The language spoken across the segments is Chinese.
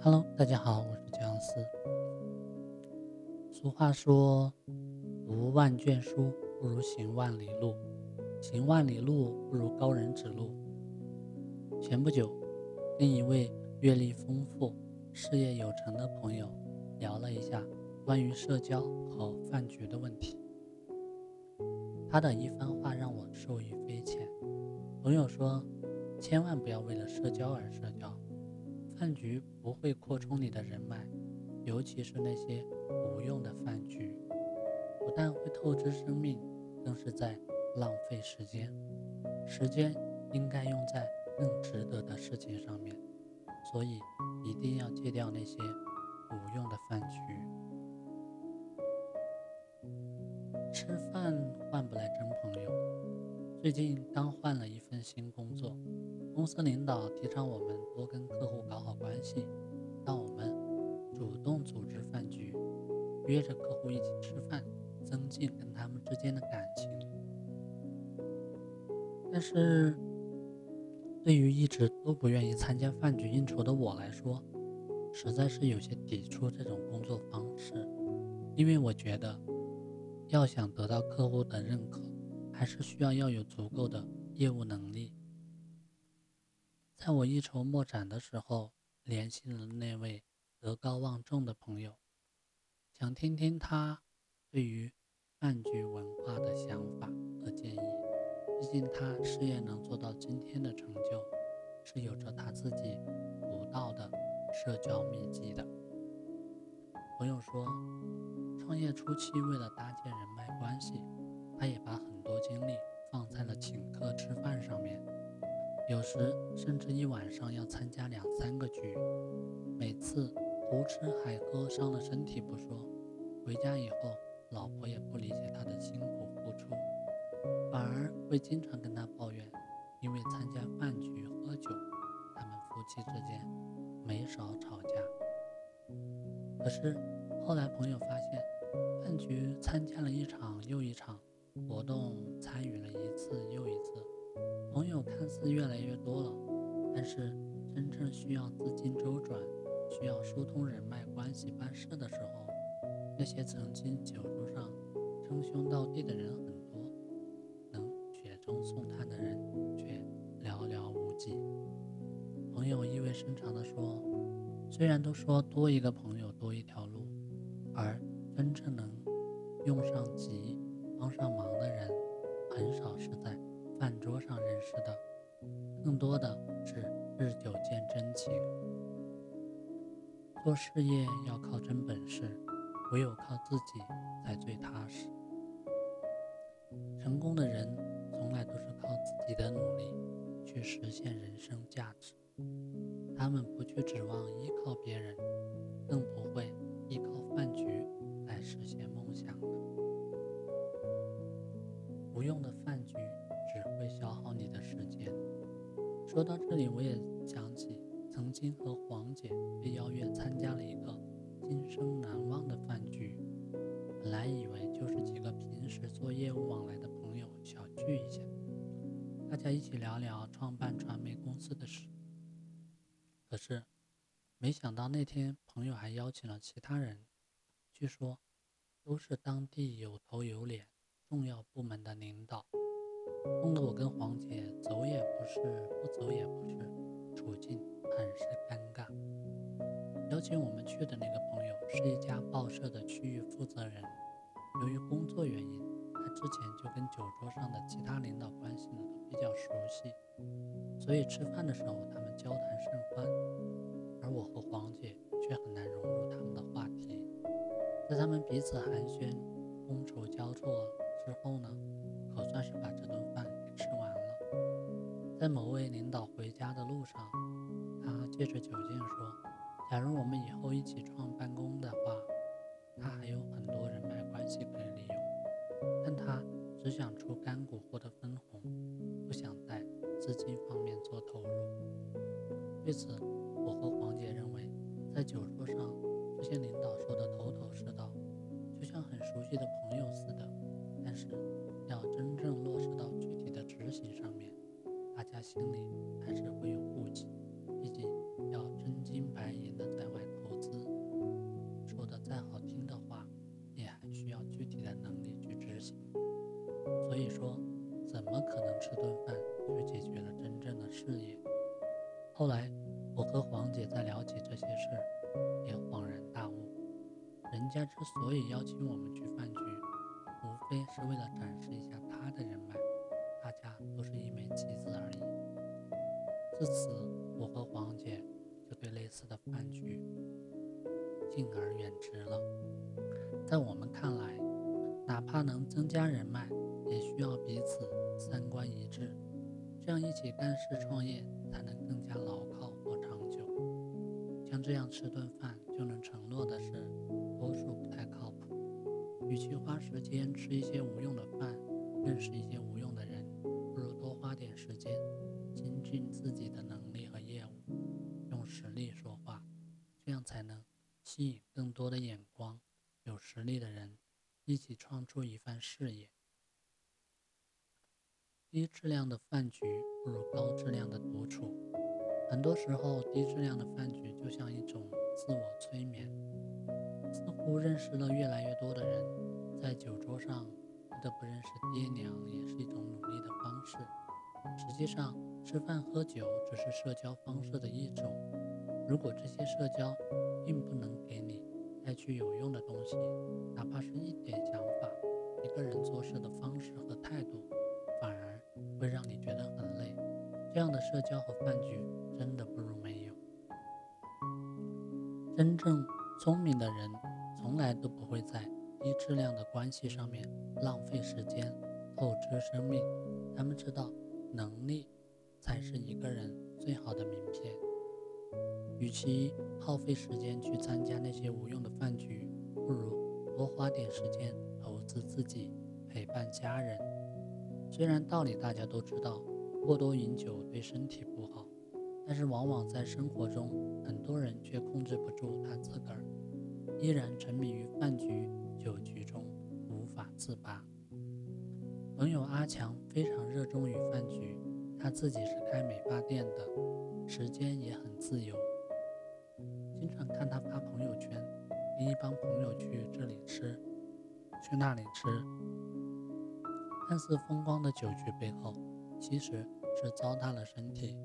Hello，大家好，我是姜思。俗话说，读万卷书不如行万里路，行万里路不如高人指路。前不久，跟一位阅历丰富、事业有成的朋友聊了一下关于社交和饭局的问题，他的一番话让我受益匪浅。朋友说，千万不要为了社交而社交。饭局不会扩充你的人脉，尤其是那些无用的饭局，不但会透支生命，更是在浪费时间。时间应该用在更值得的事情上面，所以一定要戒掉那些无用的饭局。吃饭换不来真朋友。最近刚换了一份新工作。公司领导提倡我们多跟客户搞好关系，让我们主动组织饭局，约着客户一起吃饭，增进跟他们之间的感情。但是，对于一直都不愿意参加饭局应酬的我来说，实在是有些抵触这种工作方式，因为我觉得，要想得到客户的认可，还是需要要有足够的业务能力。在我一筹莫展的时候，联系了那位德高望重的朋友，想听听他对于饭局文化的想法和建议。毕竟他事业能做到今天的成就，是有着他自己独到的社交秘籍的。朋友说，创业初期为了搭建人脉关系，他也把很多精力放在了请客吃饭上面。有时甚至一晚上要参加两三个局，每次胡吃海喝伤了身体不说，回家以后老婆也不理解他的辛苦付出，反而会经常跟他抱怨，因为参加饭局喝酒，他们夫妻之间没少吵架。可是后来朋友发现，饭局参加了一场又一场，活动参与了一次又一次。朋友看似越来越多了，但是真正需要资金周转、需要疏通人脉关系办事的时候，那些曾经酒桌上称兄道弟的人很多，能雪中送炭的人却寥寥无几。朋友意味深长地说：“虽然都说多一个朋友多一条路，而真正能用上急、帮上忙的人，很少是在。”饭桌上认识的，更多的是日久见真情。做事业要靠真本事，唯有靠自己才最踏实。成功的人从来都是靠自己的努力去实现人生价值，他们不去指望依靠别人，更不会依靠饭局来实现梦想。无用的饭局。会消耗你的时间。说到这里，我也想起曾经和黄姐被邀约参加了一个今生难忘的饭局。本来以为就是几个平时做业务往来的朋友小聚一下，大家一起聊聊创办传媒公司的事。可是，没想到那天朋友还邀请了其他人，据说都是当地有头有脸、重要部门的领导。弄得我跟黄姐走也不是，不走也不是，处境很是尴尬。邀请我们去的那个朋友是一家报社的区域负责人，由于工作原因，他之前就跟酒桌上的其他领导关系呢都比较熟悉，所以吃饭的时候他们交谈甚欢，而我和黄姐却很难融入他们的话题。在他们彼此寒暄、觥筹交错之后呢？可算是把这段。在某位领导回家的路上，他借着酒劲说：“假如我们以后一起创办公的话，他还有很多人脉关系可以利用，但他只想出干股获得分红，不想在资金方面做投入。”对此，我和黄姐认为，在酒桌上这些领导说的头头是道，就像很熟悉的朋友似的，但是。他心里还是会有顾忌毕竟要真金白银的在外投资。说的再好听的话也还需要具体的能力去执行。所以说怎么可能吃顿饭就解决了真正的事业？后来我和黄姐在聊起这些事也恍然大悟人家之所以邀请我们去饭局无非是为了展示一下他的人脉自此，我和黄姐就对类似的饭局敬而远之了。在我们看来，哪怕能增加人脉，也需要彼此三观一致，这样一起干事创业才能更加牢靠和长久。像这样吃顿饭就能承诺的事，多数不太靠谱。与其花时间吃一些无用的饭，认识一些无用自己的能力和业务，用实力说话，这样才能吸引更多的眼光。有实力的人一起创出一番事业。低质量的饭局不如高质量的独处。很多时候，低质量的饭局就像一种自我催眠。似乎认识了越来越多的人，在酒桌上不得不认识爹娘，也是一种努力的方式。实际上，吃饭喝酒只是社交方式的一种。如果这些社交并不能给你，带去有用的东西，哪怕是一点想法，一个人做事的方式和态度，反而会让你觉得很累。这样的社交和饭局，真的不如没有。真正聪明的人，从来都不会在低质量的关系上面浪费时间、透支生命。他们知道，能力才是一个人最好的名片。与其耗费时间去参加那些无用的饭局，不如多花点时间投资自己，陪伴家人。虽然道理大家都知道，过多饮酒对身体不好，但是往往在生活中，很多人却控制不住他自个儿，依然沉迷于饭局、酒局中无法自拔。朋友阿强非常热衷于饭局，他自己是开美发店的，时间也很自由。经常看他发朋友圈，跟一帮朋友去这里吃，去那里吃。看似风光的酒局背后，其实是糟蹋了身体。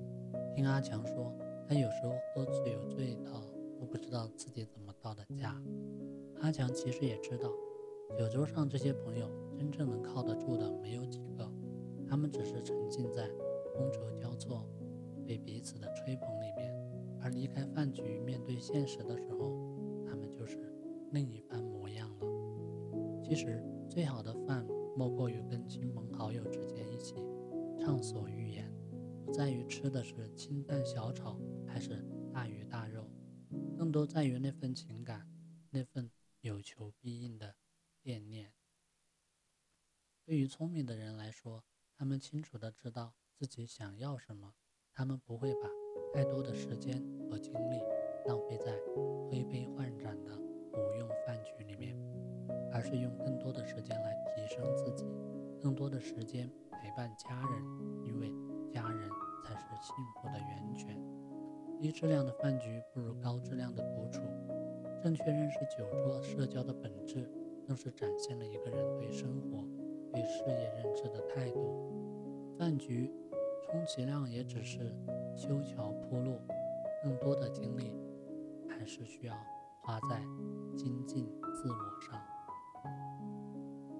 听阿强说，他有时候喝醉有醉到都不知道自己怎么到的家。阿强其实也知道，酒桌上这些朋友真正能靠得住的没有几个，他们只是沉浸在觥筹交错、被彼此的吹捧里面。而离开饭局，面对现实的时候，他们就是另一番模样了。其实，最好的饭莫过于跟亲朋好友之间一起畅所欲言，不在于吃的是清淡小炒还是大鱼大肉，更多在于那份情感，那份有求必应的惦念。对于聪明的人来说，他们清楚的知道自己想要什么，他们不会把。太多的时间和精力浪费在推杯换盏的无用饭局里面，而是用更多的时间来提升自己，更多的时间陪伴家人，因为家人才是幸福的源泉。低质量的饭局不如高质量的独处。正确认识酒桌社交的本质，更是展现了一个人对生活、对事业认知的态度。饭局。充其量也只是修桥铺路，更多的精力还是需要花在精进自我上。